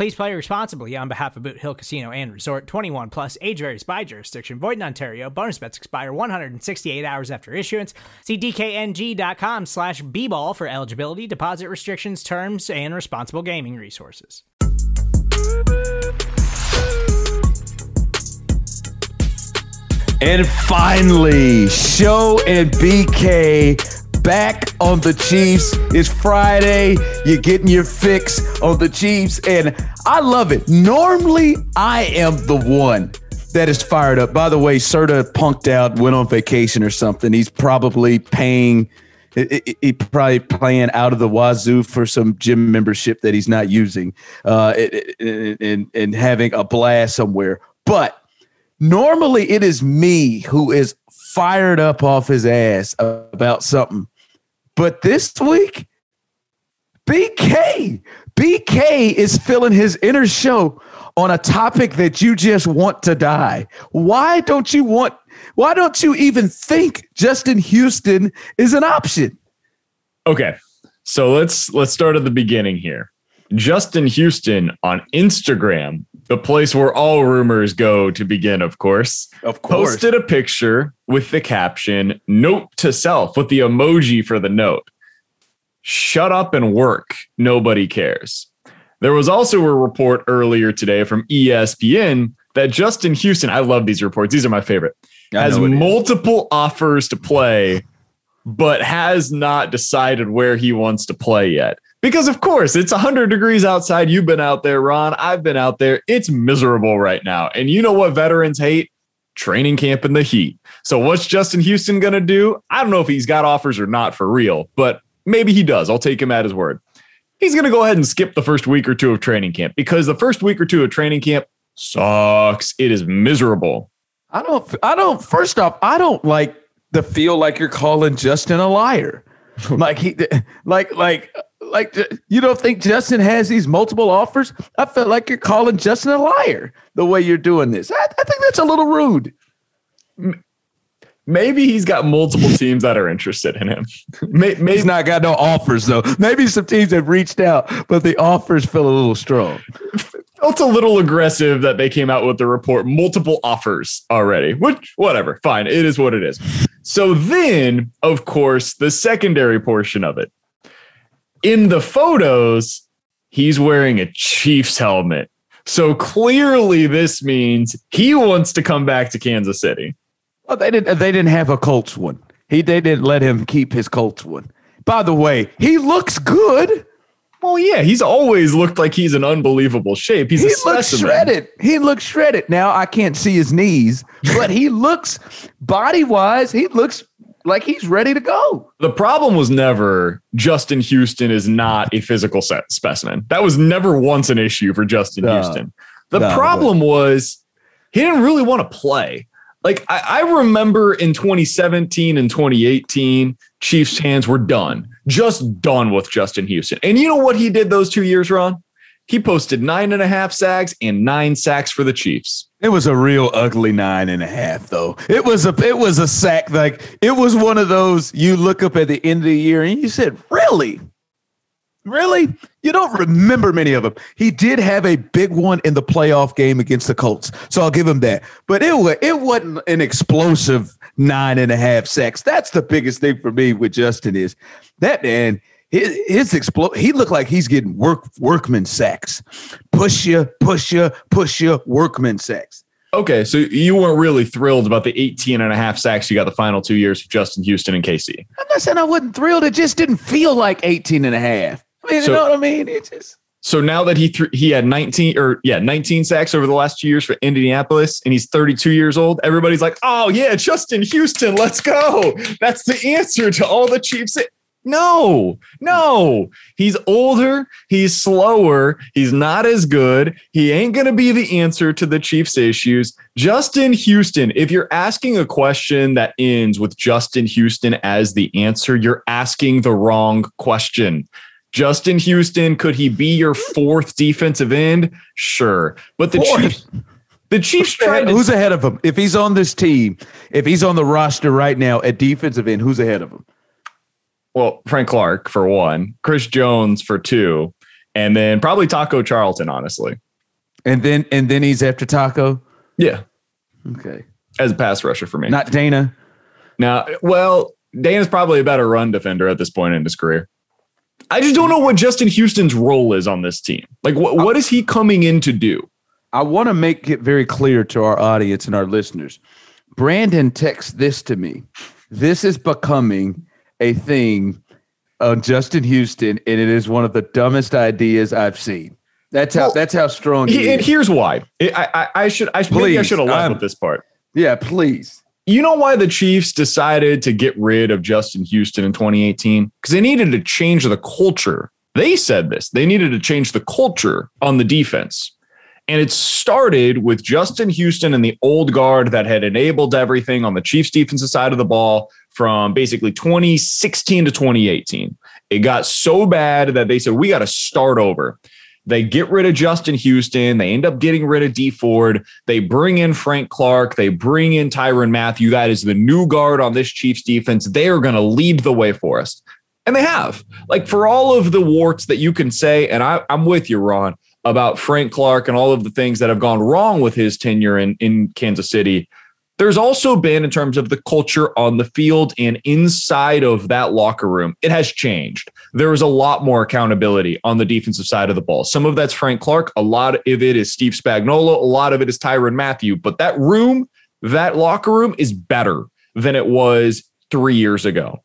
Please play responsibly on behalf of Boot Hill Casino and Resort 21 plus age varies by jurisdiction. Void in Ontario. Bonus bets expire 168 hours after issuance. See DKNG.com slash B ball for eligibility, deposit restrictions, terms, and responsible gaming resources. And finally, Show and BK back on the Chiefs. It's Friday. You're getting your fix on the Chiefs. And I love it. Normally, I am the one that is fired up. By the way, Serta punked out, went on vacation or something. He's probably paying. He probably playing out of the wazoo for some gym membership that he's not using, uh, and and having a blast somewhere. But normally, it is me who is fired up off his ass about something. But this week, BK, BK is filling his inner show on a topic that you just want to die. Why don't you want? Why don't you even think Justin Houston is an option? Okay, so let's let's start at the beginning here. Justin Houston on Instagram, the place where all rumors go to begin, of course. Of course. Posted a picture with the caption, note to self, with the emoji for the note. Shut up and work. Nobody cares. There was also a report earlier today from ESPN that Justin Houston, I love these reports, these are my favorite, I has it is. multiple offers to play, but has not decided where he wants to play yet. Because, of course, it's 100 degrees outside. You've been out there, Ron. I've been out there. It's miserable right now. And you know what veterans hate? Training camp in the heat. So, what's Justin Houston going to do? I don't know if he's got offers or not for real, but maybe he does. I'll take him at his word. He's going to go ahead and skip the first week or two of training camp because the first week or two of training camp sucks. It is miserable. I don't. I don't. First off, I don't like the feel like you're calling Justin a liar. like he, like like like uh, you don't think Justin has these multiple offers? I felt like you're calling Justin a liar the way you're doing this. I, I think that's a little rude. Maybe he's got multiple teams that are interested in him. Maybe He's not got no offers though. Maybe some teams have reached out, but the offers feel a little strong. felt a little aggressive that they came out with the report multiple offers already which whatever fine it is what it is so then of course the secondary portion of it in the photos he's wearing a chiefs helmet so clearly this means he wants to come back to kansas city Well, they didn't. They didn't have a Colts one. He they didn't let him keep his Colts one. By the way, he looks good. well yeah he's always looked like he's in unbelievable shape he's he a looks shredded. He looks shredded. Now I can't see his knees, but he looks body wise. He looks like he's ready to go. The problem was never Justin Houston is not a physical set specimen. That was never once an issue for Justin No. Houston. The No, problem was he didn't really want to play. Like I, I remember in 2017 and 2018, Chiefs hands were done, just done with Justin Houston. And you know what he did those two years, Ron? He posted nine and a half sacks and nine sacks for the Chiefs. It was a real ugly nine and a half, though. It was a it was a sack. Like it was one of those you look up at the end of the year and you said, "Really, really." You don't remember many of them. He did have a big one in the playoff game against the Colts, so I'll give him that. But it was it wasn't an explosive nine and a half sacks. That's the biggest thing for me with Justin is that man. His, his explo- he looked like he's getting work workman sacks, push you, push you, push you, workman sacks. Okay, so you weren't really thrilled about the 18 and a half sacks you got the final two years of Justin Houston and KC. I'm not saying I wasn't thrilled. It just didn't feel like 18 and a half. I mean, So- you know what I mean? It just So now that he th- he had 19 or yeah 19 sacks over the last two years for Indianapolis, and he's 32 years old, everybody's like, "Oh yeah, Justin Houston, let's go! That's the answer to all the Chiefs." No, no, he's older, he's slower, he's not as good. He ain't gonna be the answer to the Chiefs' issues. Justin Houston, if you're asking a question that ends with Justin Houston as the answer, you're asking the wrong question. Justin Houston, could he be your fourth defensive end? Sure. But the Fourth? Chiefs the Chiefs tried to who's ahead of him? If he's on this team, if he's on the roster right now at defensive end, who's ahead of him? Well, Frank Clark for one, Chris Jones for two, and then probably Taco Charlton, honestly. And then and then he's after Taco. Yeah. Okay, As a pass rusher for me. not Danna. now, well, Danna's probably a better run defender at this point in his career. I just don't know what Justin Houston's role is on this team. Like, what, what is he coming in to do? I want to make it very clear to our audience and our listeners. Brandon texts this to me. This is becoming a thing uh, on Justin Houston, and it is one of the dumbest ideas I've seen. That's how. Well, that's how strong. He He, and here's why. I, I, I should. I maybe I should have left with this part. yeah, please. You know why the Chiefs decided to get rid of Justin Houston in 2018? Because they needed to change the culture. They said this. They needed to change the culture on the defense. And it started with Justin Houston and the old guard that had enabled everything on the Chiefs defensive side of the ball from basically 2016 to 2018. It got so bad that they said, we got to start over. They get rid of Justin Houston. They end up getting rid of Dee Ford. They bring in Frank Clark. They bring in Tyrann Mathieu. That is the new guard on this Chiefs defense. They are going to lead the way for us. And they have. Like for all of the warts that you can say, and I, I'm with you, Ron, about Frank Clark and all of the things that have gone wrong with his tenure in, in Kansas City. There's also been, in terms of the culture on the field and inside of that locker room, it has changed. There is a lot more accountability on the defensive side of the ball. Some of that's Frank Clark. A lot of it is Steve Spagnuolo. A lot of it is Tyrann Mathieu. But that room, that locker room is better than it was three years ago.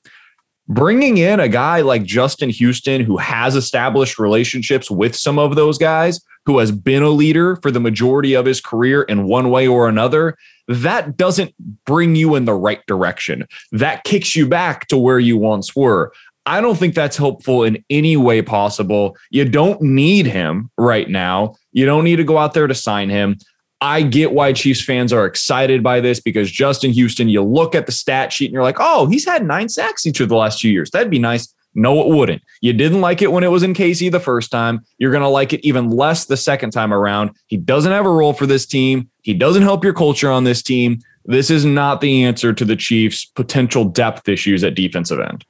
Bringing in a guy like Justin Houston, who has established relationships with some of those guys, who has been a leader for the majority of his career in one way or another, that doesn't bring you in the right direction. That kicks you back to where you once were. I don't think that's helpful in any way possible. You don't need him right now. You don't need to go out there to sign him. I get why Chiefs fans are excited by this because Justin Houston, you look at the stat sheet and you're like, oh, he's had nine sacks each of the last two years. That'd be nice. No, it wouldn't. You didn't like it when it was in KC the first time. You're going to like it even less the second time around. He doesn't have a role for this team. He doesn't help your culture on this team. This is not the answer to the Chiefs' potential depth issues at defensive end.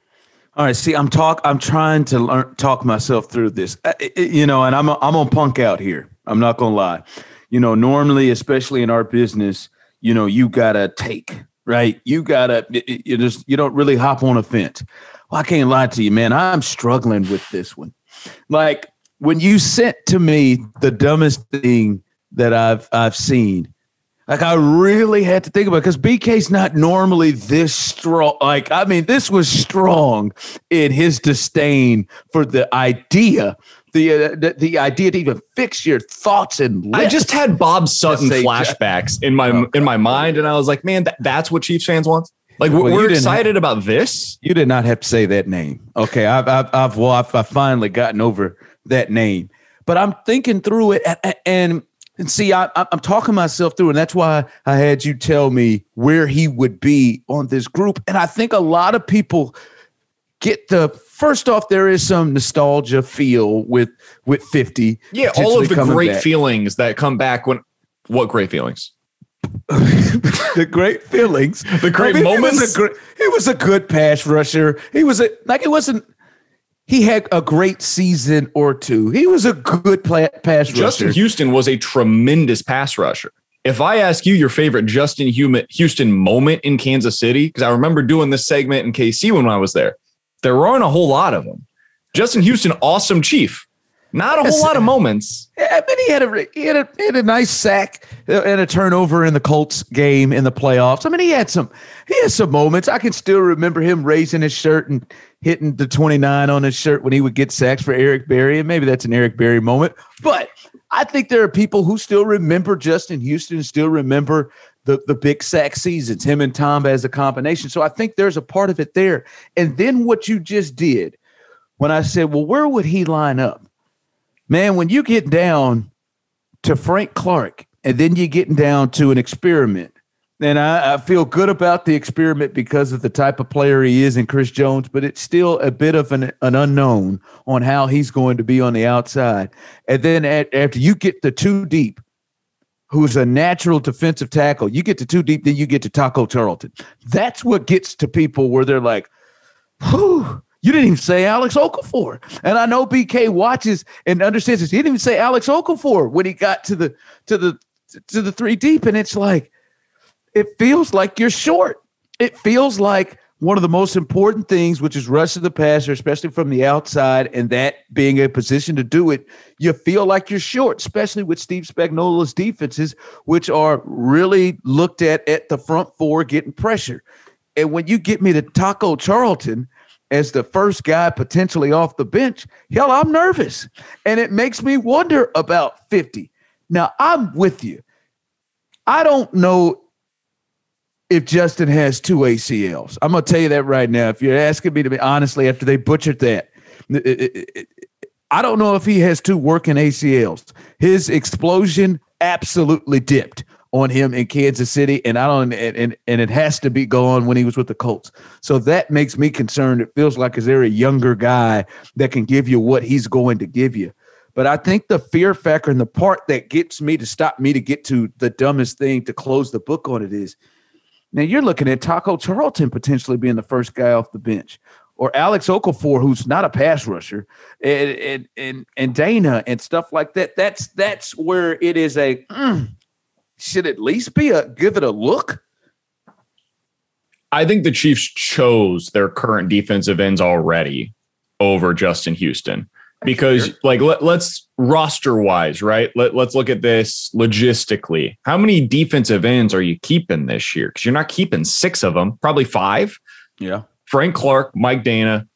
All right, see, I'm talk. I'm trying to learn talk myself through this. Uh, you know, and I'm I'm on punk out here. I'm not gonna lie. You know, normally, especially in our business, you know, you gotta take right. You gotta you just you don't really hop on a fence. Well, I can't lie to you, man. I'm struggling with this one. Like when you sent to me the dumbest thing that I've I've seen. Like I really had to think about because BK's not normally this strong. Like I mean, this was strong in his disdain for the idea, the uh, the, the idea to even fix your thoughts and I just had Bob Sutton say- flashbacks in my Oh, in my mind, and I was like, man, that, that's what Chiefs fans want. Like we're, Well, we're excited about this. You did not have to say that name. Okay, I've I've I've, well, I've, I've finally gotten over that name, but I'm thinking through it and and, and see, I, I- I'm talking myself through, and that's why I had you tell me where he would be on this group, and I think a lot of people get the first off. There is some nostalgia feel with with 50. Yeah, all of the great back. feelings that come back when. What great feelings? the great feelings, The great I mean, He moments? was, a great, he was a good pass rusher. He was a like it wasn't. He had a great season or two. He was a good pla- pass Justin rusher. Justin Houston was a tremendous pass rusher. If I ask you your favorite Justin Houston moment in Kansas City, because I remember doing this segment in KC when I was there, there weren't a whole lot of them. Justin Houston, awesome chief. Not a whole lot of moments. I mean, he had a he had a, he had a nice sack uh, and a turnover in the Colts game in the playoffs. I mean, he had some he had some moments. I can still remember him raising his shirt and hitting the 29 on his shirt when he would get sacks for Eric Berry, and maybe that's an Eric Berry moment. But I think there are people who still remember Justin Houston, still remember the the big sack seasons, him and Tamba a combination. So I think there's a part of it there. And then what you just did when I said, well, where would he line up? Man, when you get down to Frank Clark and then you're getting down to an experiment, and I, I, feel good about the experiment because of the type of player he is in Chris Jones, but it's still a bit of an, an unknown on how he's going to be on the outside. And then at, after you get the two deep, who's a natural defensive tackle, you get to two deep, then you get to Taco Charlton. That's what gets to people where they're like, whew, you didn't even say Alex Okafor. And I know BK watches and understands this. He didn't even say Alex Okafor when he got to the to the to the three deep. And it's like, it feels like you're short. It feels like one of the most important things, which is rush to the passer, especially from the outside, and that being a position to do it, you feel like you're short, especially with Steve Spagnuolo's defenses, which are really looked at at the front four getting pressure. And when you get me to Taco Charlton, as the first guy potentially off the bench, hell, I'm nervous. And it makes me wonder about 50. Now, I'm with you. I don't know if Justin has two ACLs. I'm going to tell you that right now. If you're asking me to be honestly, after they butchered that, I don't know if he has two working ACLs. His explosion absolutely dipped on him in Kansas City, and I don't and, and and it has to be gone when he was with the Colts. So that makes me concerned. It feels like is there a younger guy that can give you what he's going to give you? But I think the fear factor and the part that gets me to stop me to get to the dumbest thing to close the book on it is now you're looking at Taco Charlton potentially being the first guy off the bench. Or Alex Okafor, who's not a pass rusher, and and and, and Danna and stuff like that. That's that's where it is a mm, should at least be a give it a look. I think the Chiefs chose their current defensive ends already over Justin Houston because like let, us roster wise right let, let's look at this logistically how many defensive ends are you keeping this year because you're not keeping six of them probably five yeah frank clark mike danna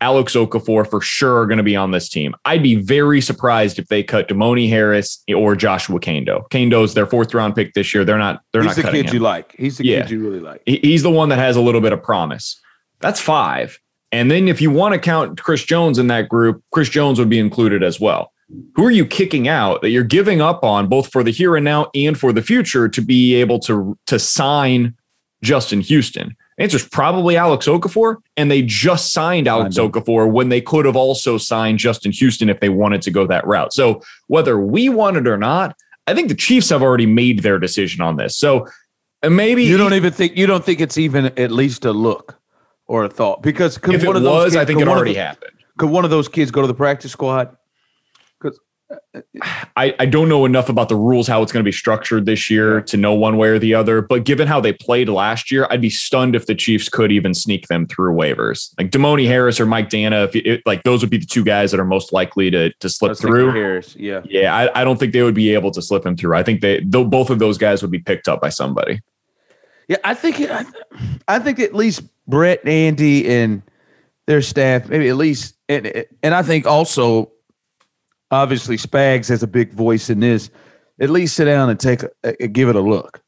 Alex Okafor for sure are going to be on this team. I'd be very surprised if they cut Demone Harris or Joshua Kaindoh. Kaindoh's their fourth round pick this year. They're not. They're he's not. The kid him. you like. He's the yeah. kid you really like. He's the one that has a little bit of promise. That's five. And then if you want to count Chris Jones in that group, Chris Jones would be included as well. Who are you kicking out that you're giving up on both for the here and now and for the future to be able to to sign Justin Houston? answer is probably Alex Okafor, and they just signed Alex Okafor when they could have also signed Justin Houston if they wanted to go that route. So whether we want it or not, I think the Chiefs have already made their decision on this. So uh, maybe you don't even think you don't think it's even at least a look or a thought because if it was, kids, I think it already happened. Could one of those kids go to the practice squad? Because uh, uh, I, I don't know enough about the rules, how it's going to be structured this year to know one way or the other. But given how they played last year, I'd be stunned if the Chiefs could even sneak them through waivers. Like Demone Harris or Mike Danna, if it, like those would be the two guys that are most likely to to slip Let's through. Harris, yeah, yeah. I, I don't think they would be able to slip him through. I think they though both of those guys would be picked up by somebody. Yeah, I think it, I, I think at least Brett, Andy, and their staff, maybe at least, and and I think also obviously Spags has a big voice in this. At least sit down and take a, give it a look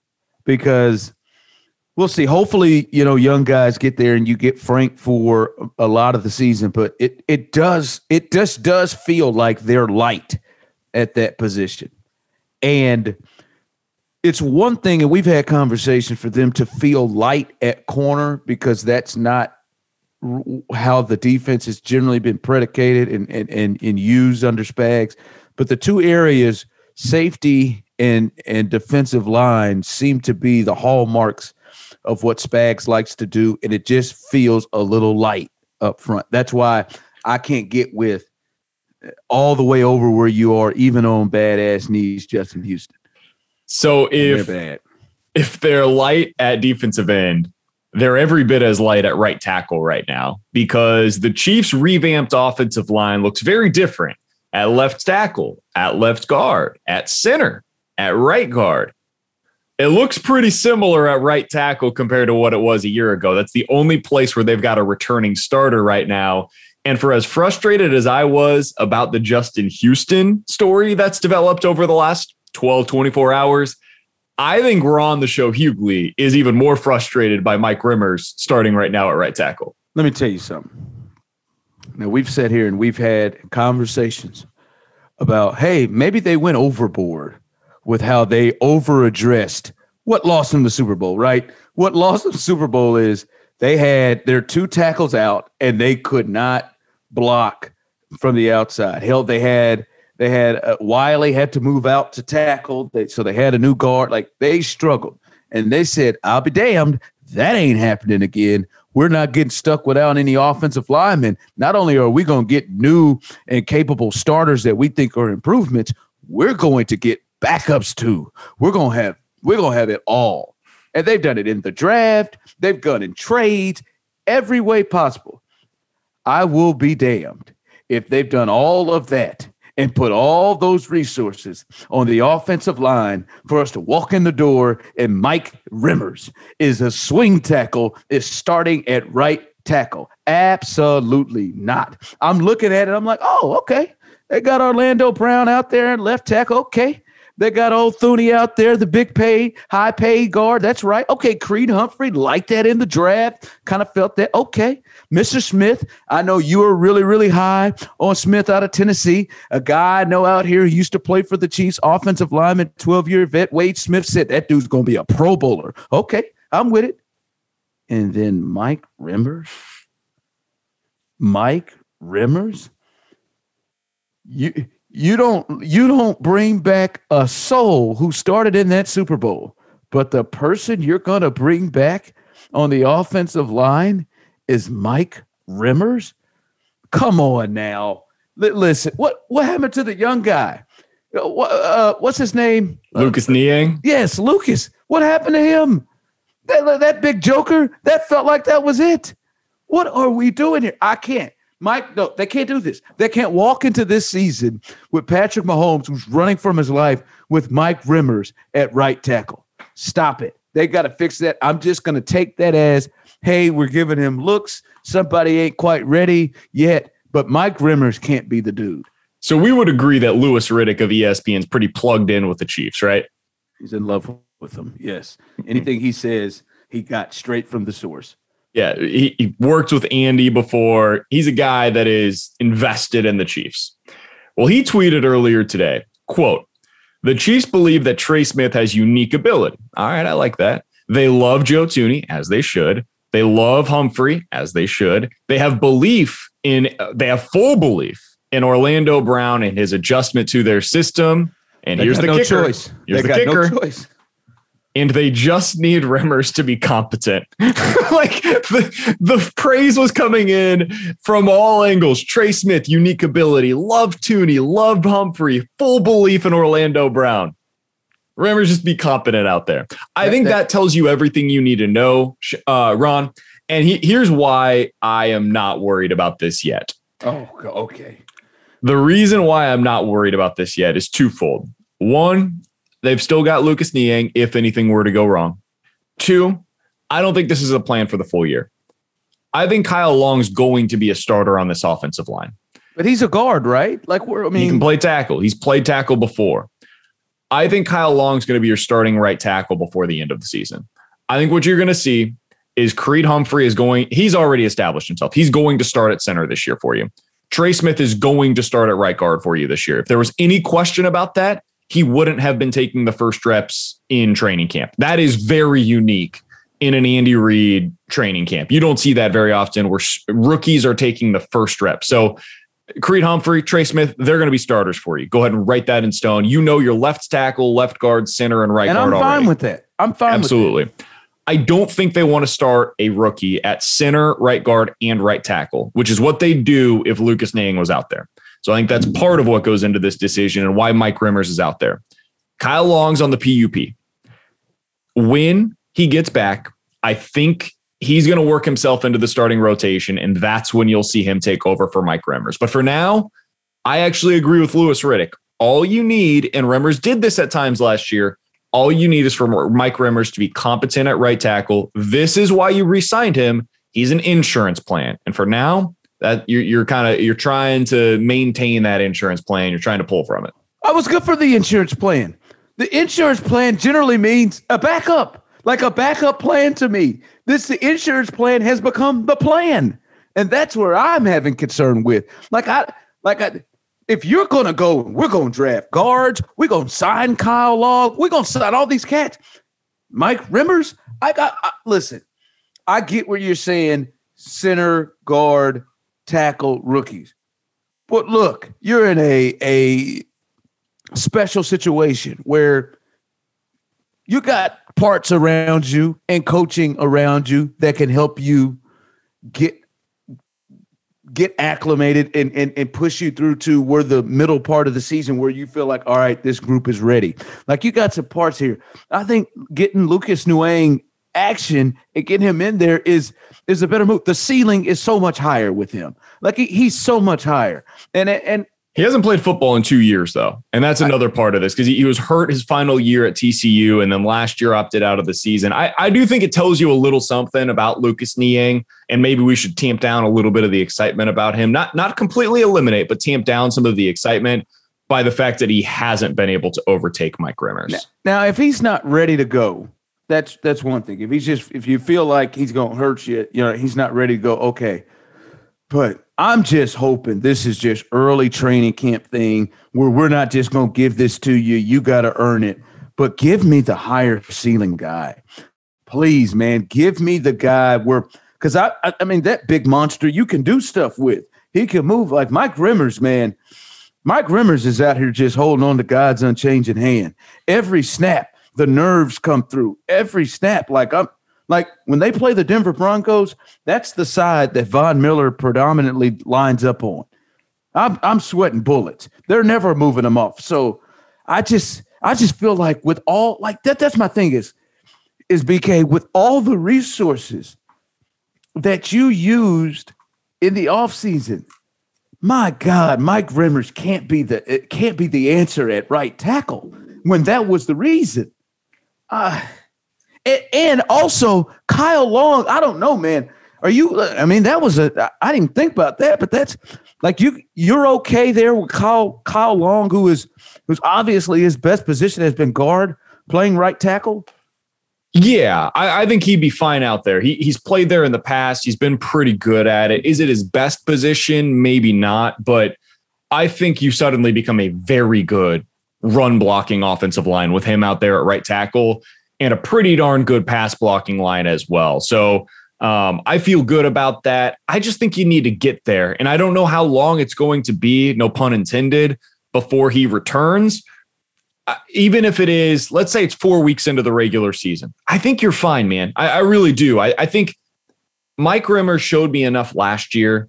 because we'll see. Hopefully, you know, young guys get there and you get Frank for a lot of the season, but it it does it just does feel like they're light at that position. And it's one thing, and we've had conversations for them to feel light at corner because that's not how the defense has generally been predicated and, and, and, and used under Spags. But the two areas, safety and, and defensive line, seem to be the hallmarks of what Spags likes to do. And it just feels a little light up front. That's why I can't get with uh, all the way over where you are, even on badass knees, Justin Houston. So if if they're light at defensive end, they're every bit as light at right tackle right now because the Chiefs' revamped offensive line looks very different at left tackle, at left guard, at center, at right guard. It looks pretty similar at right tackle compared to what it was a year ago. That's the only place where they've got a returning starter right now. And for as frustrated as I was about the Justin Houston story that's developed over the last 12, 24 hours, I think Ron the show Hughley is even more frustrated by Mike Remmers starting right now at right tackle. Let me tell you something. Now we've sat here and we've had conversations about, hey, maybe they went overboard with how they over addressed what lost them the Super Bowl, right? What lost them the Super Bowl is they had their two tackles out and they could not block from the outside. Hell, they had they had uh, Wylie had to move out to tackle, they, so they had a new guard. Like they struggled, and they said, "I'll be damned, that ain't happening again." We're not getting stuck without any offensive linemen. Not only are we going to get new and capable starters that we think are improvements, we're going to get backups too. We're going to have we're going to have it all. And they've done it in the draft, they've done in trades, every way possible. I will be damned if they've done all of that and put all those resources on the offensive line for us to walk in the door and Mike Remmers is a swing tackle is starting at right tackle. Absolutely not. I'm looking at it. I'm like, oh, okay. They got Orlando Brown out there and left tackle. Okay. They got old Thuney out there, the big pay, high paid guard. That's right. Okay, Creed Humphrey, like that in the draft. Kind of felt that. Okay. Mr. Smith, I know you were really, really high on Smith out of Tennessee. A guy I know out here who used to play for the Chiefs, offensive lineman, 12 year vet. Wade Smith said that dude's going to be a pro bowler. Okay, I'm with it. And then Mike Remmers. Mike Remmers. You you don't you don't bring back a soul who started in that Super Bowl, but the person you're going to bring back on the offensive line is Mike Remmers. Come on now, listen. What what happened to the young guy? Uh, what, uh, what's his name? Lucas Niang. Yes, Lucas. What happened to him? That, that big joker. That felt like that was it. What are we doing here? I can't. Mike, no, they can't do this. They can't walk into this season with Patrick Mahomes, who's running from his life, with Mike Remmers at right tackle. Stop it. They got to fix that. I'm just going to take that as, hey, we're giving him looks. Somebody ain't quite ready yet, but Mike Remmers can't be the dude. So we would agree that Louis Riddick of ESPN is pretty plugged in with the Chiefs, right? He's in love with them. Yes. Anything he says, he got straight from the source. Yeah, he, he worked with Andy before. He's a guy that is invested in the Chiefs. Well, he tweeted earlier today, quote, the Chiefs believe that Trey Smith has unique ability. All right, I like that. They love Joe Thuney, as they should. They love Humphrey, as they should. They have belief in, they have full belief in Orlando Brown and his adjustment to their system. And They here's the no kicker. choice. Here's they the got kicker. no choice. And they just need Remmers to be competent. like the, the praise was coming in from all angles. Trey Smith, unique ability, love Thuney, love Humphrey, full belief in Orlando Brown. Remmers just be competent out there. I think that- that tells you everything you need to know, uh, Ron. And he, here's why I am not worried about this yet. Oh, okay. The reason why I'm not worried about this yet is twofold. One, they've still got Lucas Niang if anything were to go wrong. Two, I don't think this is a plan for the full year. I think Kyle Long's going to be a starter on this offensive line. But he's a guard, right? Like, we're, I mean he can play tackle. He's played tackle before. I think Kyle Long's going to be your starting right tackle before the end of the season. I think what you're going to see is Creed Humphrey is going, he's already established himself. He's going to start at center this year for you. Trey Smith is going to start at right guard for you this year. If there was any question about that, he wouldn't have been taking the first reps in training camp. That is very unique in an Andy Reid training camp. You don't see that very often where rookies are taking the first rep. So Creed Humphrey, Trey Smith, they're going to be starters for you. Go ahead and write that in stone. You know your left tackle, left guard, center, and right and guard I'm fine already. with it. I'm fine with Absolutely. I don't think they want to start a rookie at center, right guard, and right tackle, which is what they do if Lucas Niang was out there. So I think that's part of what goes into this decision and why Mike Remmers is out there. Kyle Long's on the PUP. When he gets back, I think he's going to work himself into the starting rotation, and that's when you'll see him take over for Mike Remmers. But for now, I actually agree with Louis Riddick. All you need, and Remmers did this at times last year, all you need is for Mike Remmers to be competent at right tackle. This is why you re-signed him. He's an insurance plan. And for now, that you're, you're kind of you're trying to maintain that insurance plan. You're trying to pull from it. I was good for the insurance plan. The insurance plan generally means a backup, like a backup plan to me. This the insurance plan has become the plan, and that's where I'm having concern with. Like I, like I, if you're gonna go, we're gonna draft guards. We're gonna sign Kyle Long. We're gonna sign all these cats. Mike Remmers. I got. I, listen, I get what you're saying. Center, guard, tackle, rookies. But look, you're in a a special situation where you got parts around you and coaching around you that can help you get get acclimated and, and, and push you through to where the middle part of the season where you feel like, all right, this group is ready. Like you got some parts here. I think getting Lucas Niang action and getting him in there is is a better move. The ceiling is so much higher with him. Like he, he's so much higher. And and he hasn't played football in two years, though. And that's another part of this because he, he, was hurt his final year at TCU and then last year opted out of the season. I, I do think it tells you a little something about Lucas Niang, and maybe we should tamp down a little bit of the excitement about him. Not, not completely eliminate, but tamp down some of the excitement by the fact that he hasn't been able to overtake Mike Remmers. Now, now if he's not ready to go, that's that's one thing. If he's just if you feel like he's gonna hurt you, you know, he's not ready to go, okay. But I'm just hoping this is just early training camp thing where we're not just going to give this to you. You got to earn it, but give me the higher ceiling guy. Please, man, give me the guy where, because I, I, I mean, that big monster you can do stuff with. He can move like Mike Remmers, man. Mike Remmers is out here just holding on to God's unchanging hand. Every snap, the nerves come through. Every snap, like I'm, like when they play the Denver Broncos, that's the side that Von Miller predominantly lines up on. I'm I'm sweating bullets. They're never moving them off. So I just I just feel like with all like that that's my thing is is BK with all the resources that you used in the offseason. My God, Mike Remmers can't be the it can't be the answer at right tackle when that was the reason. Uh and, also Kyle Long. I don't know, man. Are you? I mean, that was a. I didn't think about that, but that's like you. You're okay there with Kyle Kyle Long, who is who's obviously his best position has been guard, playing right tackle. Yeah, I, I, think he'd be fine out there. He, he's played there in the past. He's been pretty good at it. Is it his best position? Maybe not, but I think you suddenly become a very good run blocking offensive line with him out there at right tackle and a pretty darn good pass blocking line as well. So um, I feel good about that. I just think you need to get there. And I don't know how long it's going to be, no pun intended, before he returns. Uh, even if it is, let's say it's four weeks into the regular season, I think you're fine, man. I, I really do. I, I think Mike Rimmer showed me enough last year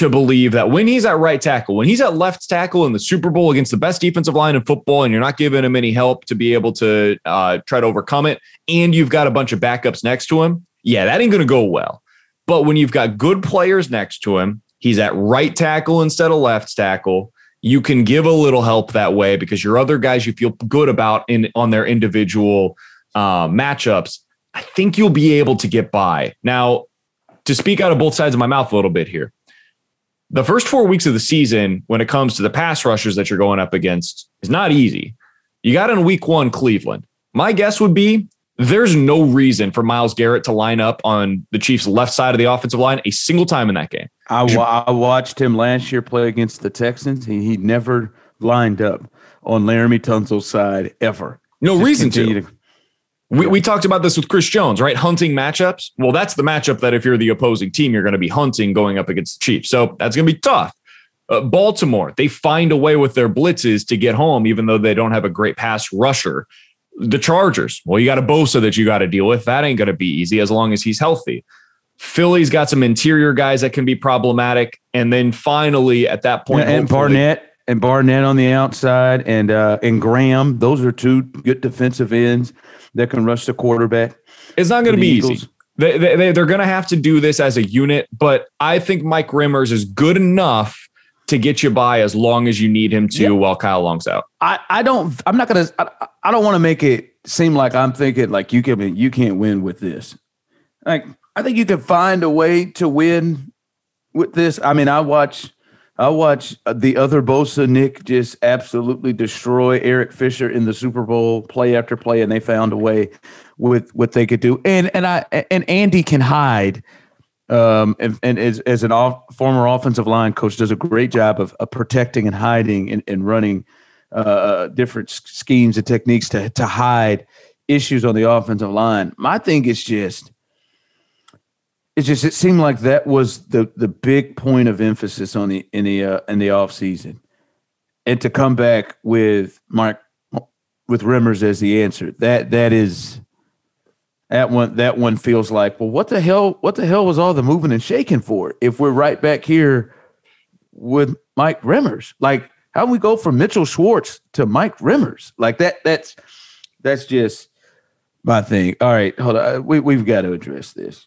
to believe that when he's at right tackle, when he's at left tackle in the Super Bowl against the best defensive line in football, and you're not giving him any help to be able to uh, try to overcome it, and you've got a bunch of backups next to him, yeah, that ain't going to go well. But when you've got good players next to him, he's at right tackle instead of left tackle. You can give a little help that way because your other guys you feel good about in on their individual uh, matchups. I think you'll be able to get by. Now, to speak out of both sides of my mouth a little bit here, the first four weeks of the season, when it comes to the pass rushers that you're going up against, is not easy. You got in week one, Cleveland. My guess would be there's no reason for Myles Garrett to line up on the Chiefs' left side of the offensive line a single time in that game. I, I watched him last year play against the Texans. He, he never lined up on Laremy Tunsil's side ever. No Just reason to. to we, we talked about this with Chris Jones, right? Hunting matchups. Well, that's the matchup that if you're the opposing team, you're going to be hunting going up against the Chiefs. So that's going to be tough. Uh, Baltimore, they find a way with their blitzes to get home, even though they don't have a great pass rusher. The Chargers, well, you got a Bosa that you got to deal with. That ain't going to be easy as long as he's healthy. Philly's got some interior guys that can be problematic. And then finally, at that point, and Barnett and Barnett on the outside, and uh, and Graham. Those are two good defensive ends that can rush the quarterback. It's not going to be Eagles. easy. They, they, they're going to have to do this as a unit, but I think Mike Remmers is good enough to get you by as long as you need him to while Kyle Long's out. I, I don't I'm not gonna I, I don't want to make it seem like I'm thinking like you can you can't win with this. Like I think you can find a way to win with this. I mean, I watch I watch the other Bosa Nick just absolutely destroy Eric Fisher in the Super Bowl play after play, and they found a way with what they could do. And and I and Andy can hide. Um, and, and as, as an off, former offensive line coach, does a great job of, of protecting and hiding and, and running uh, different schemes and techniques to to hide issues on the offensive line. My thing is just it just it seemed like that was the the big point of emphasis on the in the uh, in the off season, and to come back with Mark with Remmers as the answer that that is that one that one feels like well what the hell what the hell was all the moving and shaking for if we're right back here with Mike Remmers? Like how do we go from Mitchell Schwartz to Mike Remmers? Like that that's that's just my thing. All right hold on. We we've got to address this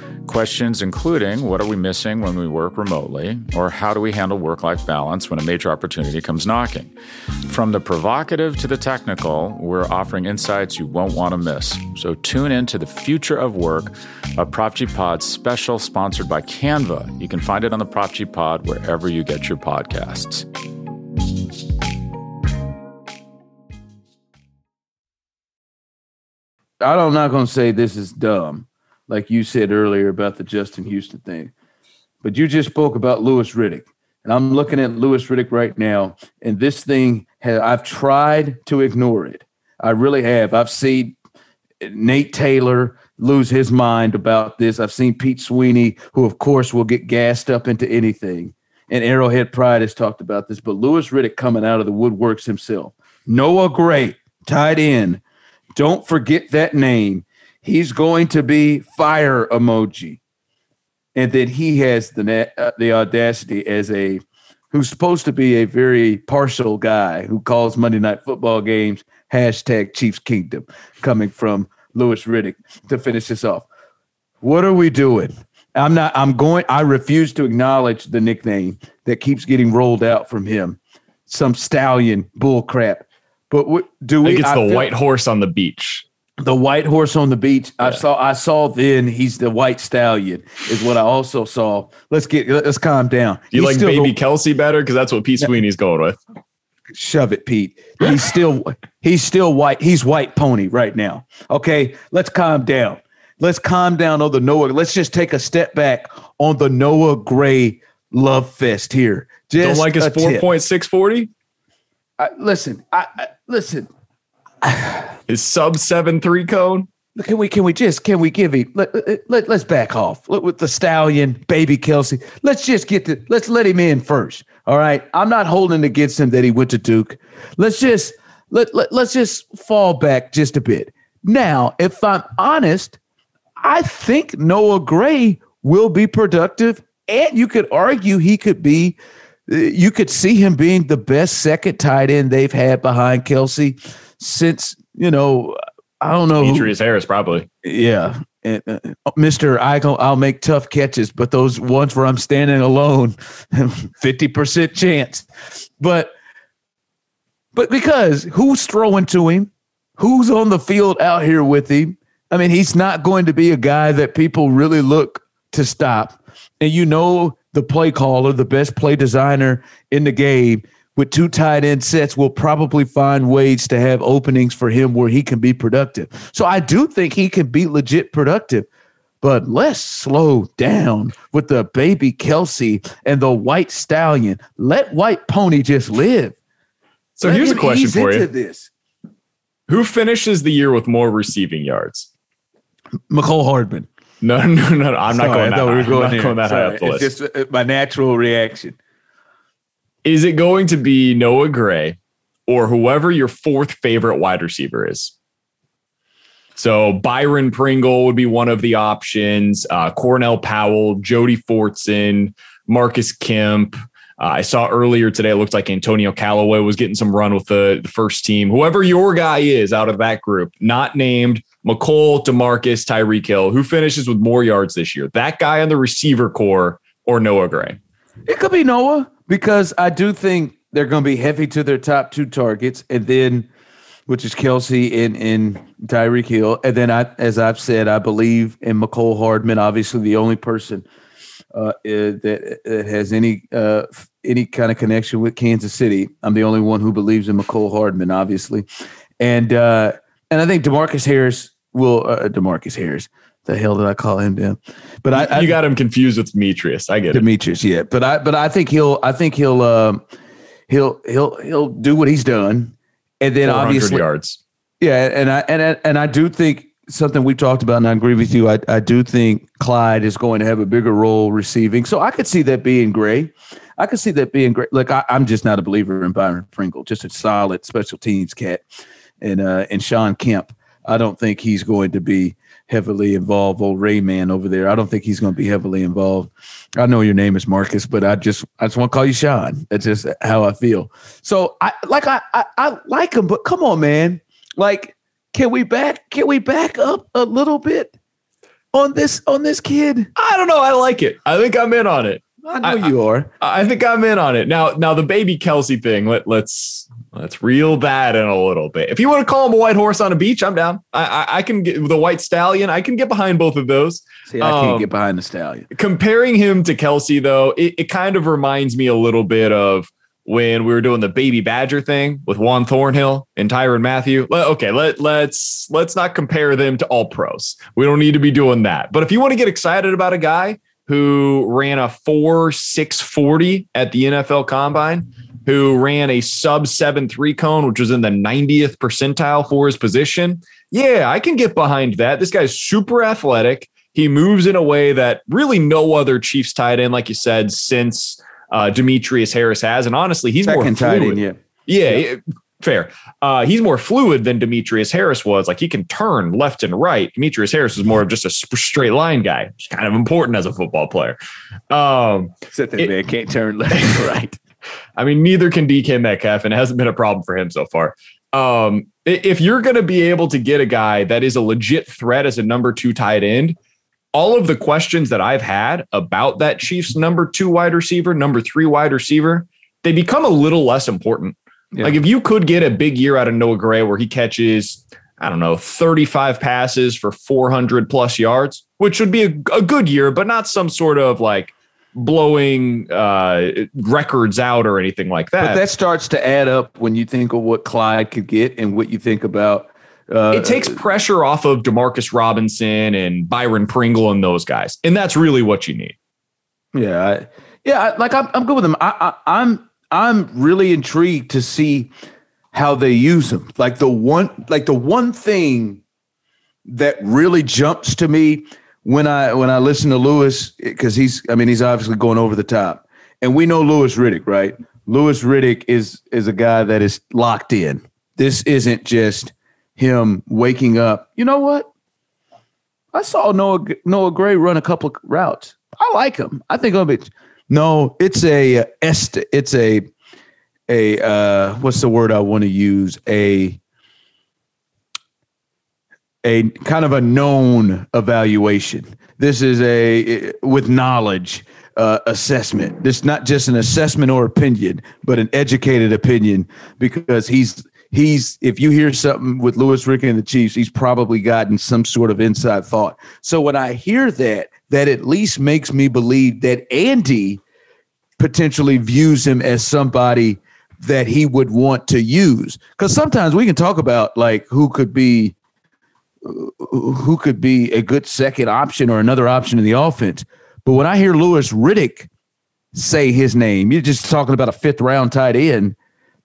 Questions including what are we missing when we work remotely, or how do we handle work life balance when a major opportunity comes knocking? From the provocative to the technical, we're offering insights you won't want to miss. So tune in to the future of work, a Prop G Pod special sponsored by Canva. You can find it on the Prop G Pod wherever you get your podcasts. I'm not going to say this is dumb like you said earlier about the Justin Houston thing. But you just spoke about Louis Riddick. And I'm looking at Louis Riddick right now, and this thing has, I've tried to ignore it. I really have. I've seen Nate Taylor lose his mind about this. I've seen Pete Sweeney, who of course will get gassed up into anything. And Arrowhead Pride has talked about this, but Lewis Riddick coming out of the woodworks himself. Noah Gray, tight end. Don't forget that name he's going to be fire emoji, and that he has the uh, the audacity as a who's supposed to be a very partial guy who calls Monday Night Football games hashtag Chiefs Kingdom, coming from Louis Riddick to finish this off. What are we doing? I'm not. I'm going. I refuse to acknowledge the nickname that keeps getting rolled out from him. Some stallion bull crap. But what, do we? I think it's the white horse on the beach the white horse on the beach. Yeah. I saw. I saw then he's the white stallion is what I also saw. Let's get. Let's calm down. Do you he's like Baby go, Kelce better? Because that's what Pete Sweeney's going with. Shove it, Pete. He's still. he's still white. He's white pony right now. Okay, let's calm down. Let's calm down on the Noah. Let's just take a step back on the Noah Gray love fest here. Just Don't like his four point six forty. Listen, I, I listen. His sub seven three cone. Can we can we just can we give him let, let, let's back off Look, with the stallion baby Kelce? Let's just get the let's let him in first. All right. I'm not holding against him that he went to Duke. Let's just let, let let's just fall back just a bit. Now, if I'm honest, I think Noah Gray will be productive, and you could argue he could be. Uh, you could see him being the best second tight end they've had behind Kelce since you know I don't know Demetrius Harris probably. Yeah, and, uh, Mister, I I'll make tough catches, but those ones where I'm standing alone, fifty percent chance. But but because who's throwing to him? Who's on the field out here with him? I mean, he's not going to be a guy that people really look to stop. And you know, the play caller, the best play designer in the game, with two tight end sets will probably find ways to have openings for him where he can be productive. So I do think he can be legit productive, but let's slow down with the baby Kelce and the white stallion. Let white pony just live. So Let here's a question for you. This. Who finishes the year with more receiving yards? Mecole Hardman. No, no, no, no. I'm Sorry, not going that, high. Going I'm not going that Sorry. high up the list. It's just uh, my natural reaction. Is it going to be Noah Gray or whoever your fourth favorite wide receiver is? So Byron Pringle would be one of the options. Uh, Cornell Powell, Jody Fortson, Marcus Kemp. Uh, I saw earlier today, it looked like Antonio Callaway was getting some run with the, the first team. Whoever your guy is out of that group, not named Mecole, Demarcus, Tyreek Hill, who finishes with more yards this year? That guy on the receiver corps or Noah Gray? It could be Noah because I do think they're going to be heavy to their top two targets, and then which is Kelce and, and Tyreek Hill. And then I, as I've said, I believe in Mecole Hardman, obviously the only person uh, that, that has any uh, any kind of connection with Kansas City. I'm the only one who believes in Mecole Hardman, obviously, and uh, and I think Demarcus Harris will uh, Demarcus Harris. The hell did I call him? Then, but I, you got him confused with Demetrius. I get Demetrius, it. yeah. But I but I think he'll I think he'll um, he'll he'll he'll do what he's done, and then obviously yards. Yeah, and I and I, and I do think something we talked about, and I agree with you. I, I do think Clyde is going to have a bigger role receiving. So I could see that being Gray. I could see that being great. Look, I, am just not a believer in Byron Pringle, just a solid special teams cat. And uh, and Sean Kemp, I don't think he's going to be heavily involved. Old Rayman over there, I don't think he's going to be heavily involved. I know your name is Marcus, but I just I just want to call you Sean. That's just how I feel. So I like I, I, I like him, but come on, man. Like can we back can we back up a little bit on this on this kid? I don't know. I like it. I think I'm in on it. I know I, you are. I, I think I'm in on it. Now now the baby Kelce thing, let let's let's bad in a little bit. If you want to call him a white horse on a beach, I'm down. I I, I can get the white stallion. I can get behind both of those. See, I um, can't get behind the stallion. Comparing him to Kelce, though, it, it kind of reminds me a little bit of when we were doing the baby badger thing with Juan Thornhill and Tyrann Mathieu. Okay, let let's let's not compare them to all pros. We don't need to be doing that. But if you want to get excited about a guy who ran a 4 640 at the NFL combine, who ran a sub 7 3 cone, which was in the 90th percentile for his position. Yeah, I can get behind that. This guy's super athletic. He moves in a way that really no other Chiefs tight end, like you said, since uh, Demetrius Harris has. And honestly, he's Second more fluid. yeah. Yeah, yeah. fair. Uh, he's more fluid than Demetrius Harris was. Like he can turn left and right. Demetrius Harris is more of just a straight line guy, which is kind of important as a football player. Um, that it, man can't turn left and right. I mean, neither can DK Metcalf, and it hasn't been a problem for him so far. Um, if you're going to be able to get a guy that is a legit threat as a number two tight end, all of the questions that I've had about that Chiefs number two wide receiver, number three wide receiver, they become a little less important. Yeah. Like if you could get a big year out of Noah Gray where he catches, I don't know, 35 passes for 400 plus yards, which would be a, a good year, but not some sort of like blowing uh, records out or anything like that. But that starts to add up when you think of what Clyde could get and what you think about uh, it takes pressure off of Demarcus Robinson and Byron Pringle and those guys, and that's really what you need. Yeah, I, yeah, like I'm, I'm good with them. I, I, I'm, I'm really intrigued to see how they use them. Like the one, like the one thing that really jumps to me when I when I listen to Louis, because he's, I mean, he's obviously going over the top, and we know Louis Riddick, right? Louis Riddick is is a guy that is locked in. This isn't just him waking up. You know what? I saw Noah Noah Gray run a couple routes. I like him. I think of it. No, it's a est. it's a a uh, what's the word I want to use? A a kind of a known evaluation. This is a with knowledge uh, assessment. This is not just an assessment or opinion, but an educated opinion because he's he's if you hear something with Louis Rick and the Chiefs, he's probably gotten some sort of inside thought. So when I hear that, that at least makes me believe that Andy potentially views him as somebody that he would want to use. Because sometimes we can talk about like who could be who could be a good second option or another option in the offense. But when I hear Louis Riddick say his name, you're just talking about a fifth round tight end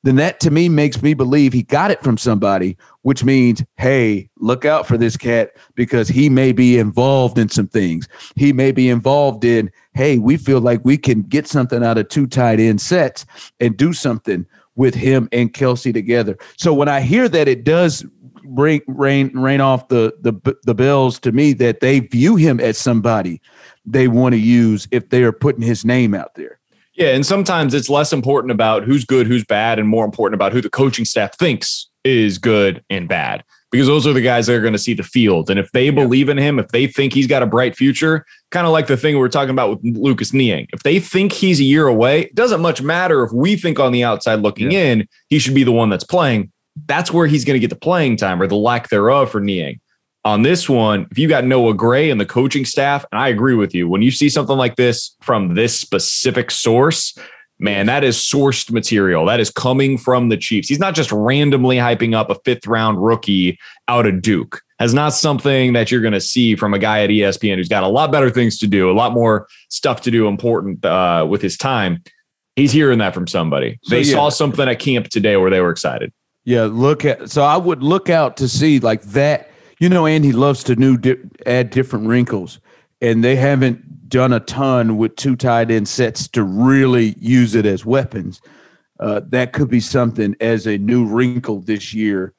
then that to me makes me believe he got it from somebody, which means, hey, look out for this cat because he may be involved in some things. He may be involved in, hey, we feel like we can get something out of two tight end sets and do something with him and Kelce together. So when I hear that, it does bring rain rain off the the the bills to me that they view him as somebody they want to use if they are putting his name out there. Yeah, and sometimes it's less important about who's good, who's bad, and more important about who the coaching staff thinks is good and bad. Because those are the guys that are going to see the field. And if they believe in him, if they think he's got a bright future, kind of like the thing we were talking about with Lucas Niang, if they think he's a year away, it doesn't much matter if we think on the outside looking yeah. in, he should be the one that's playing. That's where he's going to get the playing time or the lack thereof for Niang on this one, if you got Noah Gray and the coaching staff, and I agree with you, when you see something like this from this specific source, man, that is sourced material. That is coming from the Chiefs. He's not just randomly hyping up a fifth round rookie out of Duke. Has not something that you're going to see from a guy at ESPN who's got a lot better things to do, a lot more stuff to do important uh, with his time. He's hearing that from somebody. So, they yeah. saw something at camp today where they were excited. Yeah, look at so I would look out to see like that you know, Andy loves to new di- add different wrinkles, and they haven't done a ton with two tight end sets to really use it as weapons. Uh, that could be something as a new wrinkle this year.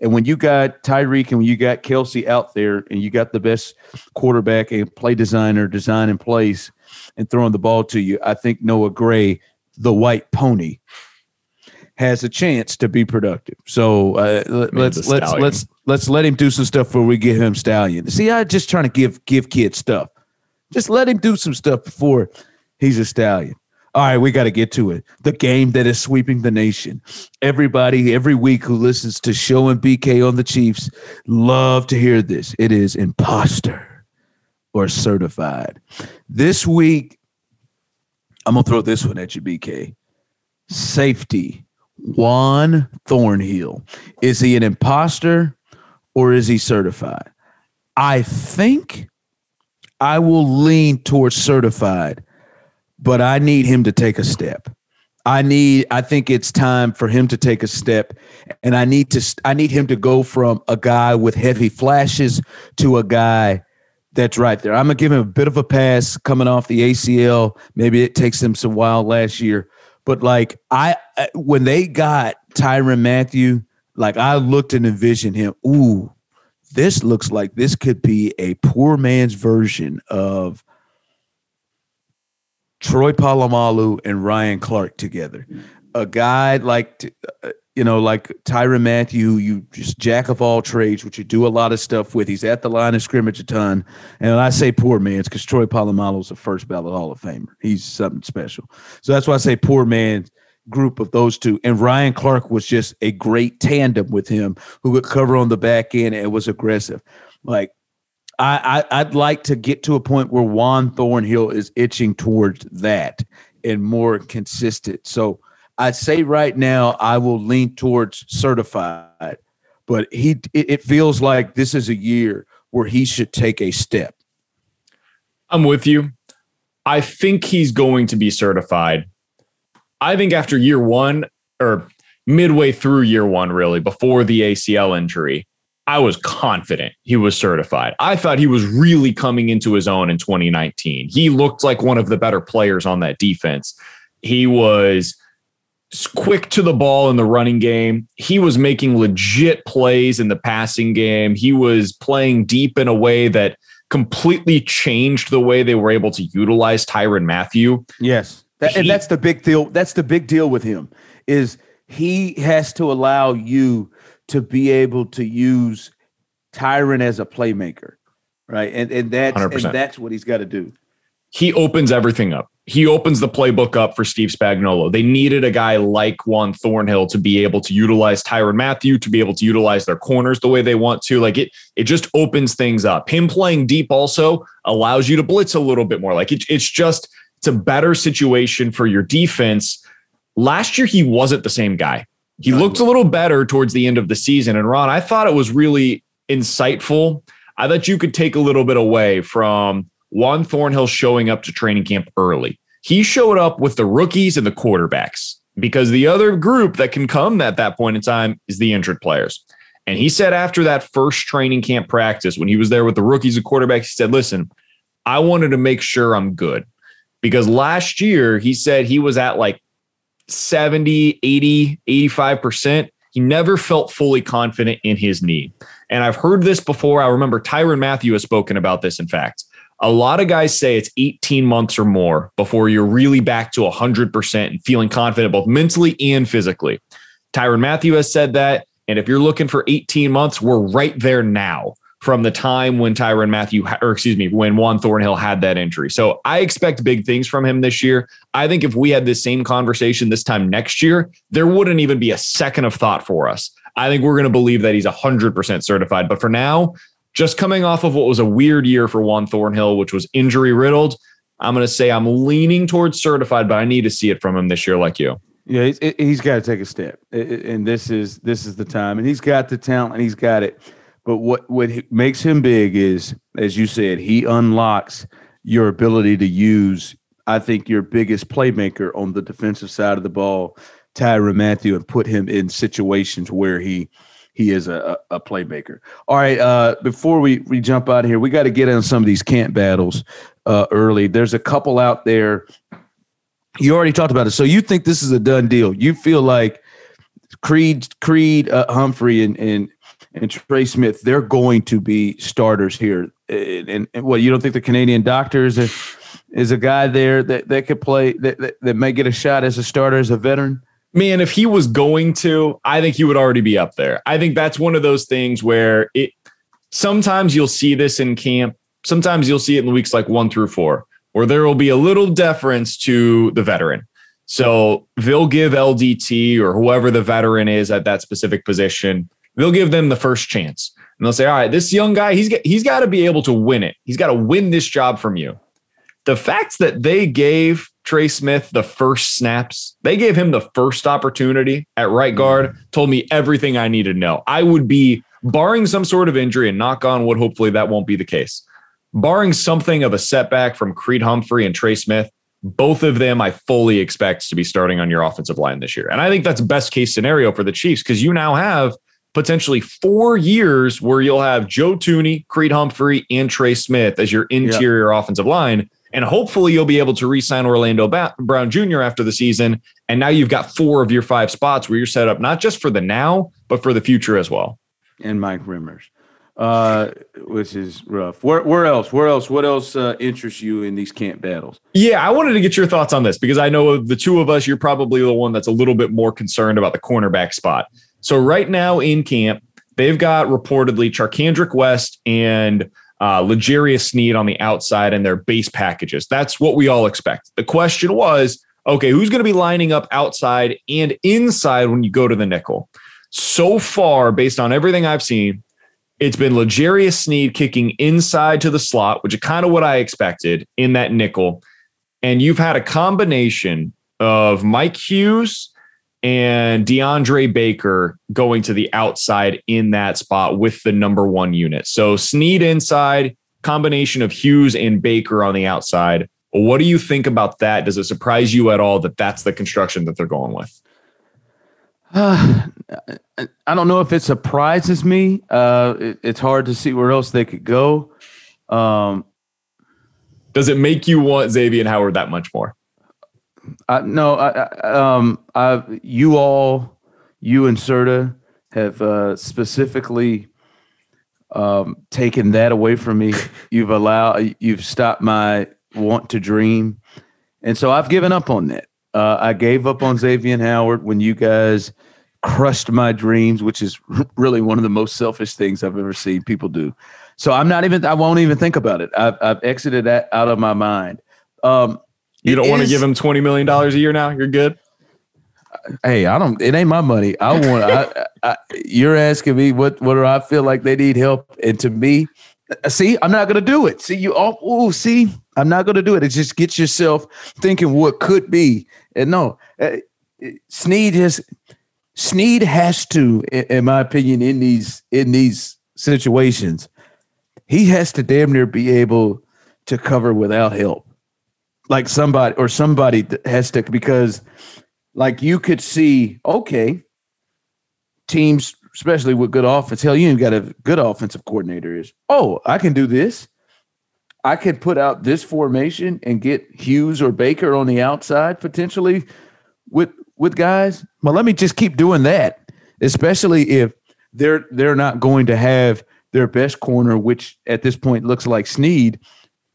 And when you got Tyreek and when you got Kelce out there and you got the best quarterback and play designer design in place and throwing the ball to you, I think Noah Gray, the white pony, has a chance to be productive. So uh, let's let's let's let's let him do some stuff before we get him stallion. See, I just trying to give give kids stuff. Just let him do some stuff before he's a stallion. All right, we got to get to it. The game that is sweeping the nation. Everybody every week who listens to Show and BK on the Chiefs love to hear this. It is imposter or certified. This week, I'm gonna throw this one at you, BK. Safety Juan Thornhill. Is he an imposter or is he certified? I think I will lean towards certified, but I need him to take a step. I need I think it's time for him to take a step and I need to I need him to go from a guy with heavy flashes to a guy that's right there. I'm going to give him a bit of a pass coming off the ACL. Maybe it takes him some while last year, but like I, when they got Tyrann Mathieu, like I looked and envisioned him. Ooh, this looks like this could be a poor man's version of Troy Polamalu and Ryan Clark together. A guy like uh, you know, like Tyrann Mathieu, you just jack of all trades, which you do a lot of stuff with. He's at the line of scrimmage a ton. And I say poor man's because Troy Polamalu is a first ballot Hall of Famer. He's something special. So that's why I say poor man's group of those two. And Ryan Clark was just a great tandem with him who could cover on the back end and was aggressive. Like I, I would like to get to a point where Juan Thornhill is itching towards that and more consistent. So I'd say right now I will lean towards certified, but he it, feels like this is a year where he should take a step. I'm with you. I think he's going to be certified. I think after year one or midway through year one, really, before the ACL injury, I was confident he was certified. I thought he was really coming into his own in 2019. He looked like one of the better players on that defense. He was quick to the ball in the running game. He was making legit plays in the passing game. He was playing deep in a way that completely changed the way they were able to utilize Tyrann Mathieu. Yes. That, he, and that's the big deal. That's the big deal with him is he has to allow you to be able to use Tyrann as a playmaker. Right. And and that's 100%. and that's what he's got to do. He opens everything up he opens the playbook up for Steve Spagnuolo. They needed a guy like Juan Thornhill to be able to utilize Tyrann Mathieu, to be able to utilize their corners the way they want to. Like it, it just opens things up. Him playing deep also allows you to blitz a little bit more. Like it, it's just it's a better situation for your defense. Last year he wasn't the same guy. He looked a little better towards the end of the season. And Ron, I thought it was really insightful. I thought you could take a little bit away from Juan Thornhill showing up to training camp early. He showed up with the rookies and the quarterbacks because the other group that can come at that point in time is the injured players. And he said after that first training camp practice, when he was there with the rookies and quarterbacks, he said, Listen, I wanted to make sure I'm good because last year he said he was at like 70, 80, 85%. he never felt fully confident in his knee. And I've heard this before. I remember Tyrann Mathieu has spoken about this, in fact. A lot of guys say it's 18 months or more before you're really back to 100% and feeling confident both mentally and physically. Tyrann Mathieu has said that. And if you're looking for 18 months, we're right there now from the time when Tyrann Mathieu, or excuse me, when Juan Thornhill had that injury. So I expect big things from him this year. I think if we had this same conversation this time next year, there wouldn't even be a second of thought for us. I think we're going to believe that he's 100% certified. But for now, just coming off of what was a weird year for Juan Thornhill, which was injury riddled, I'm going to say I'm leaning towards certified, but I need to see it from him this year, like you. Yeah, he's, he's got to take a step, and this is this is the time, and he's got the talent, and he's got it. But what what makes him big is, as you said, he unlocks your ability to use. I think your biggest playmaker on the defensive side of the ball, Tyrann Mathieu, and put him in situations where he he is a, a playmaker. All right, uh, before we we jump out of here, we got to get on some of these camp battles uh, early. There's a couple out there. You already talked about it, so you think this is a done deal? You feel like Creed, Creed, uh, Humphrey, and and and Trey Smith, they're going to be starters here. And, and, and what you don't think the Canadian doctors is a, is a guy there that, that could play that, that, that may get a shot as a starter as a veteran? Man, if he was going to, I think he would already be up there. I think that's one of those things where it sometimes you'll see this in camp. Sometimes you'll see it in weeks like one through four, where there will be a little deference to the veteran. So they'll give LDT or whoever the veteran is at that specific position They'll give them the first chance. And they'll say, all right, this young guy, he's got, he's got to be able to win it. He's got to win this job from you. The fact that they gave Trey Smith the first snaps, they gave him the first opportunity at right guard, told me everything I needed to know. I would be, barring some sort of injury, and knock on wood, hopefully that won't be the case. Barring something of a setback from Creed Humphrey and Trey Smith, both of them I fully expect to be starting on your offensive line this year. And I think that's best case scenario for the Chiefs because you now have potentially four years where you'll have Joe Thuney, Creed Humphrey, and Trey Smith as your interior yep. offensive line. And hopefully you'll be able to re-sign Orlando Brown Jr. after the season. And now you've got four of your five spots where you're set up not just for the now, but for the future as well. And Mike Remmers, uh, which is rough. Where, where else? Where else? What else uh, interests you in these camp battles? Yeah, I wanted to get your thoughts on this because I know the two of us, you're probably the one that's a little bit more concerned about the cornerback spot. So right now in camp, they've got reportedly Charcandrick West and uh, L'Jarius Sneed on the outside and their base packages. That's what we all expect. The question was, okay, who's going to be lining up outside and inside when you go to the nickel? So far, based on everything I've seen, it's been L'Jarius Sneed kicking inside to the slot, which is kind of what I expected in that nickel. And you've had a combination of Mike Hughes and DeAndre Baker going to the outside in that spot with the number one unit. So Sneed inside, combination of Hughes and Baker on the outside. What do you think about that? Does it surprise you at all that that's the construction that they're going with? Uh, I don't know if it surprises me. Uh, it, it's hard to see where else they could go. Um, Does it make you want Xavier and Howard that much more? I, no, I, I, um, I, you all, you and Serta have uh, specifically um, taken that away from me. You've allowed, you've stopped my want to dream, and so I've given up on that. Uh, I gave up on Xavier Howard when you guys crushed my dreams, which is really one of the most selfish things I've ever seen people do. So I'm not even, I won't even think about it. I've, I've exited that out of my mind. Um, you don't want to give him twenty million dollars a year now. You're good. Hey, I don't. It ain't my money. I want. I, I, you're asking me what what do I feel like they need help, and to me, see, I'm not gonna do it. See, you all. Oh, see, I'm not gonna do it. It just gets yourself thinking what could be, and no, uh, Sneed has Sneed has to, in my opinion, in these in these situations, he has to damn near be able to cover without help like somebody or somebody has to because like you could see okay teams especially with good offense hell you ain't got a good offensive coordinator is oh i can do this. I can put out this formation and get hughes or baker on the outside potentially with with guys. Well let me just keep doing that especially if they're they're not going to have their best corner, which at this point looks like Sneed,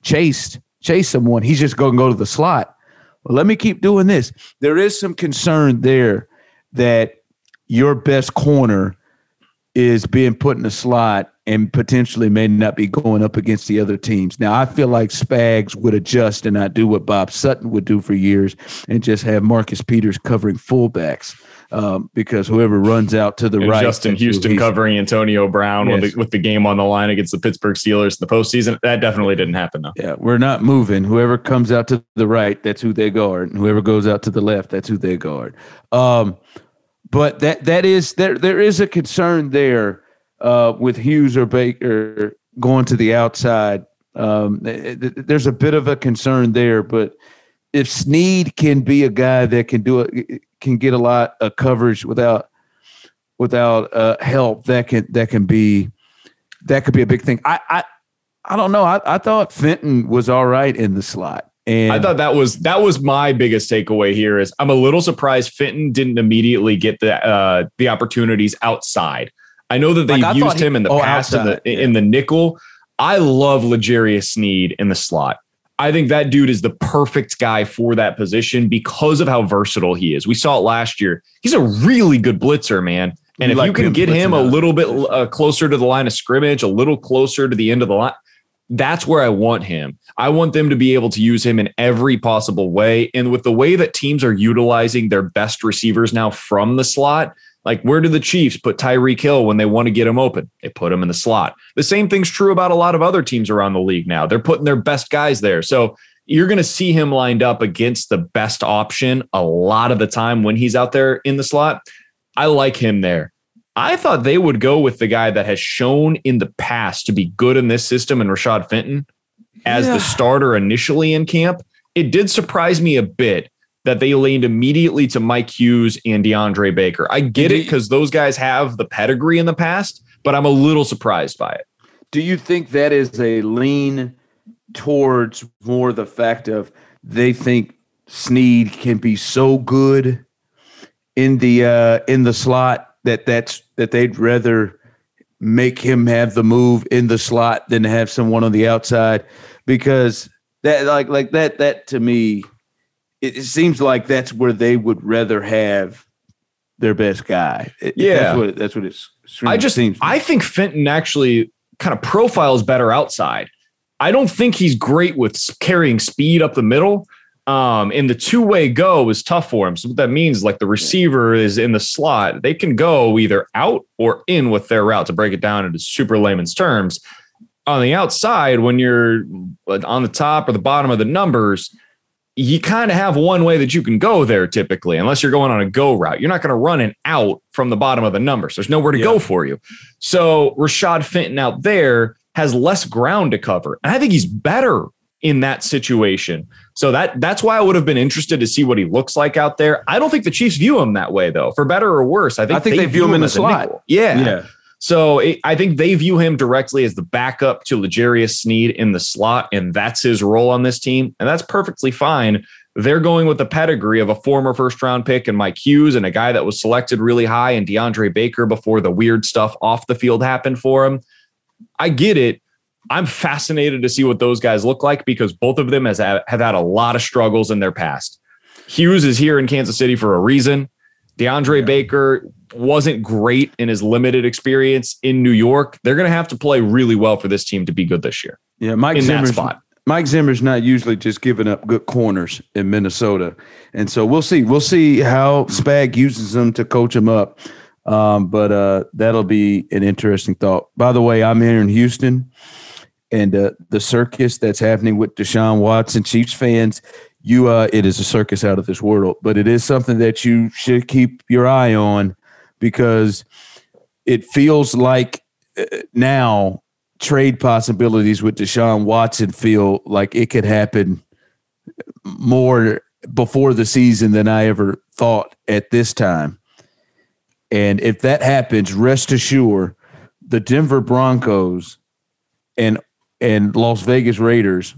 chased chase someone. He's just going to go to the slot. Well, let me keep doing this. There is some concern there that your best corner is being put in the slot and potentially may not be going up against the other teams. Now, I feel like Spags would adjust and not do what Bob Sutton would do for years and just have Marcus Peters covering fullbacks um, because whoever runs out to the and right, Justin Houston covering Antonio Brown yes. with, the, with the game on the line against the Pittsburgh Steelers in the postseason. That definitely didn't happen though. Yeah, we're not moving. Whoever comes out to the right, that's who they guard. And whoever goes out to the left, that's who they guard. Um, but that that is there. There is a concern there uh, with Hughes or Baker going to the outside. Um, there's a bit of a concern there, but if Sneed can be a guy that can do it, can get a lot of coverage without without uh, help, that can that can be that could be a big thing. I I, I don't know. I, I thought Fenton was all right in the slot. And I thought that was that was my biggest takeaway here is I'm a little surprised Fenton didn't immediately get the uh, the opportunities outside. I know that they've like used he, him in the oh, past outside, in the yeah. in the nickel. I love L'Jarius Sneed in the slot. I think that dude is the perfect guy for that position because of how versatile he is. We saw it last year. He's a really good blitzer, man. And if like you can get him a little bit uh, closer to the line of scrimmage, a little closer to the end of the line, that's where I want him. I want them to be able to use him in every possible way. And with the way that teams are utilizing their best receivers now from the slot, like, where do the Chiefs put Tyreek Hill when they want to get him open? They put him in the slot. The same thing's true about a lot of other teams around the league now. They're putting their best guys there. So you're going to see him lined up against the best option a lot of the time when he's out there in the slot. I like him there. I thought they would go with the guy that has shown in the past to be good in this system and Rashad Fenton as yeah. the starter initially in camp. It did surprise me a bit that they leaned immediately to Mike Hughes and DeAndre Baker. I get it because those guys have the pedigree in the past, but I'm a little surprised by it. Do you think that is a lean towards more the fact of they think Sneed can be so good in the uh, in the slot that that's that they'd rather make him have the move in the slot than have someone on the outside because that like like that that to me it, it seems like that's where they would rather have their best guy. It, yeah, that's what that's what it's. I just seems. I think Fenton actually kind of profiles better outside. I don't think he's great with carrying speed up the middle. Um, and the two way go is tough for him. So what that means, like the receiver is in the slot, they can go either out or in with their route to break it down into super layman's terms. On the outside, when you're on the top or the bottom of the numbers, you kind of have one way that you can go there typically, unless you're going on a go route. You're not going to run an out from the bottom of the numbers. There's nowhere to yeah. go for you. So Rashad Fenton out there has less ground to cover. And I think he's better in that situation. So that that's why I would have been interested to see what he looks like out there. I don't think the Chiefs view him that way though, for better or worse. I think, I think they, they view him, in the slot. Yeah. Yeah. So it, I think they view him directly as the backup to L'Jarius Sneed in the slot, and that's his role on this team, and that's perfectly fine. They're going with the pedigree of a former first round pick and Mike Hughes and a guy that was selected really high and DeAndre Baker before the weird stuff off the field happened for him. I get it. I'm fascinated to see what those guys look like because both of them has have had a lot of struggles in their past. Hughes is here in Kansas City for a reason. DeAndre yeah. Baker wasn't great in his limited experience in New York. They're going to have to play really well for this team to be good this year. Yeah, Mike in Zimmer's, that spot. Mike Zimmer's not usually just giving up good corners in Minnesota, and so we'll see. We'll see how Spag uses them to coach them up. Um, but uh, that'll be an interesting thought. By the way, I'm here in Houston, and uh, the circus that's happening with Deshaun Watson, Chiefs fans you uh it is a circus out of this world but it is something that you should keep your eye on because it feels like uh, now trade possibilities with Deshaun Watson feel like it could happen more before the season than I ever thought at this time. And if that happens, rest assured the Denver Broncos and and Las Vegas Raiders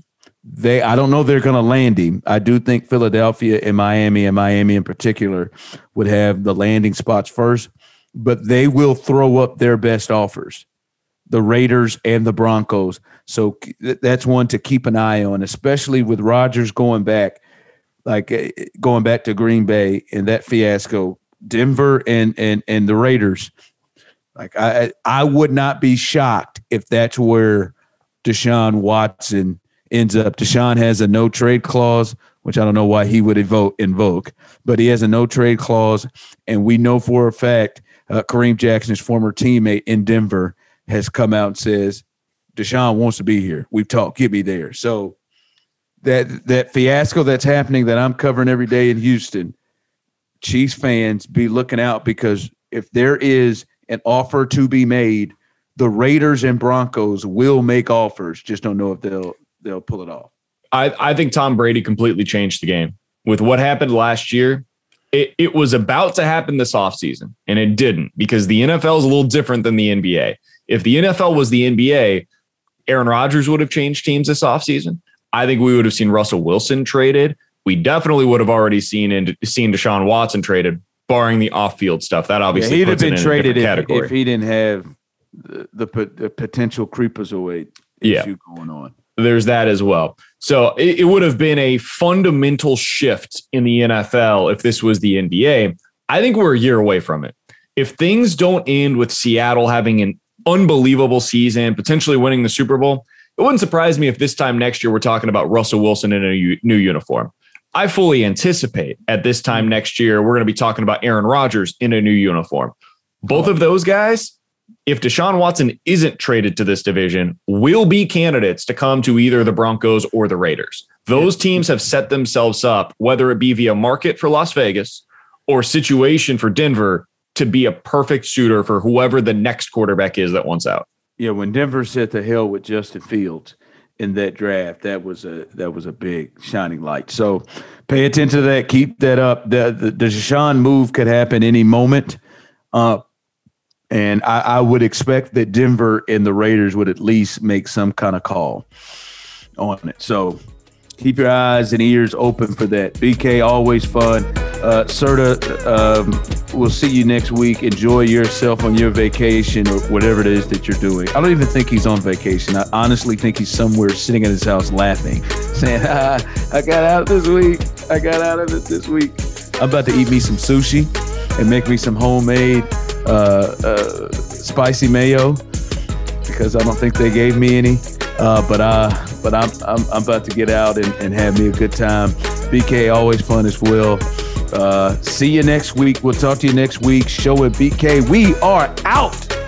they I don't know they're going to land him. I do think Philadelphia and Miami and Miami in particular would have the landing spots first. but they will throw up their best offers. The Raiders and the Broncos. So that's one to keep an eye on, especially with Rodgers going back, like eh, going back to Green Bay and that fiasco. Denver and and and the Raiders. Like I I would not be shocked if that's where Deshaun Watson ends up. Deshaun has a no trade clause, which I don't know why he would evoke, invoke, but he has a no trade clause, and we know for a fact uh, Kareem Jackson's former teammate in Denver has come out and says Deshaun wants to be here. We've talked, get me there. So that that fiasco that's happening that I'm covering every day in Houston, Chiefs fans be looking out because if there is an offer to be made, the Raiders and Broncos will make offers. Just don't know if they'll they'll pull it off. I, I think Tom Brady completely changed the game with what happened last year. It, it was about to happen this offseason, and it didn't because the NFL is a little different than the NBA. If the NFL was the NBA, Aaron Rodgers would have changed teams this offseason. I think we would have seen Russell Wilson traded. We definitely would have already seen and seen Deshaun Watson traded, barring the off-field stuff. That obviously yeah, he'd have been traded if, if, he didn't have the, the, the potential creepers away issue yeah. going on. There's that as well. So it, it would have been a fundamental shift in the NFL if this was the NBA. I think we're a year away from it. If things don't end with Seattle having an unbelievable season, potentially winning the Super Bowl, it wouldn't surprise me if this time next year we're talking about Russell Wilson in a new uniform. I fully anticipate at this time next year we're going to be talking about Aaron Rodgers in a new uniform. Both of those guys, if Deshaun Watson isn't traded to this division, will be candidates to come to either the Broncos or the Raiders. Those teams have set themselves up, whether it be via market for Las Vegas or situation for Denver, to be a perfect suitor for whoever the next quarterback is that wants out. Yeah, when Denver set the hell with Justin Fields in that draft, that was a that was a big shining light. So pay attention to that. Keep that up. The the, the Deshaun move could happen any moment. Uh, and I, I, would expect that Denver and the Raiders would at least make some kind of call on it. So keep your eyes and ears open for that. BK, always fun. Uh, Serta, um, we'll see you next week. Enjoy yourself on your vacation or whatever it is that you're doing. I don't even think he's on vacation. I honestly think he's somewhere sitting in his house laughing, saying, ah, I got out this week. I got out of it this week. I'm about to eat me some sushi and make me some homemade uh, uh, spicy mayo because I don't think they gave me any. Uh, but uh, but I'm, I'm, I'm about to get out and, and have me a good time. BK always fun as well. Uh, see you next week. We'll talk to you next week. Show with BK. We are out.